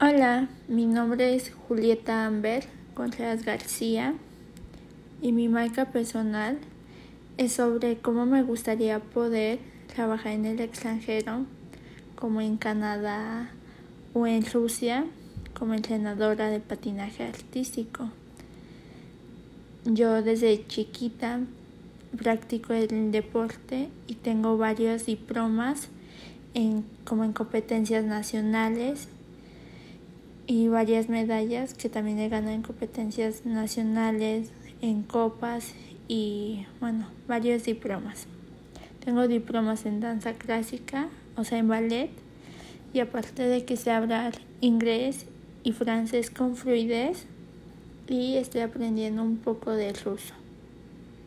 Hola, mi nombre es Julieta Amber Contreras García y mi marca personal es sobre cómo me gustaría poder trabajar en el extranjero, como en Canadá o en Rusia, como entrenadora de patinaje artístico. Yo desde chiquita practico el deporte y tengo varios diplomas en, como en competencias nacionales y varias medallas que también he ganado en competencias nacionales, en copas y bueno, varios diplomas. Tengo diplomas en danza clásica, o sea, en ballet, y aparte de que sé hablar inglés y francés con fluidez, y estoy aprendiendo un poco de ruso.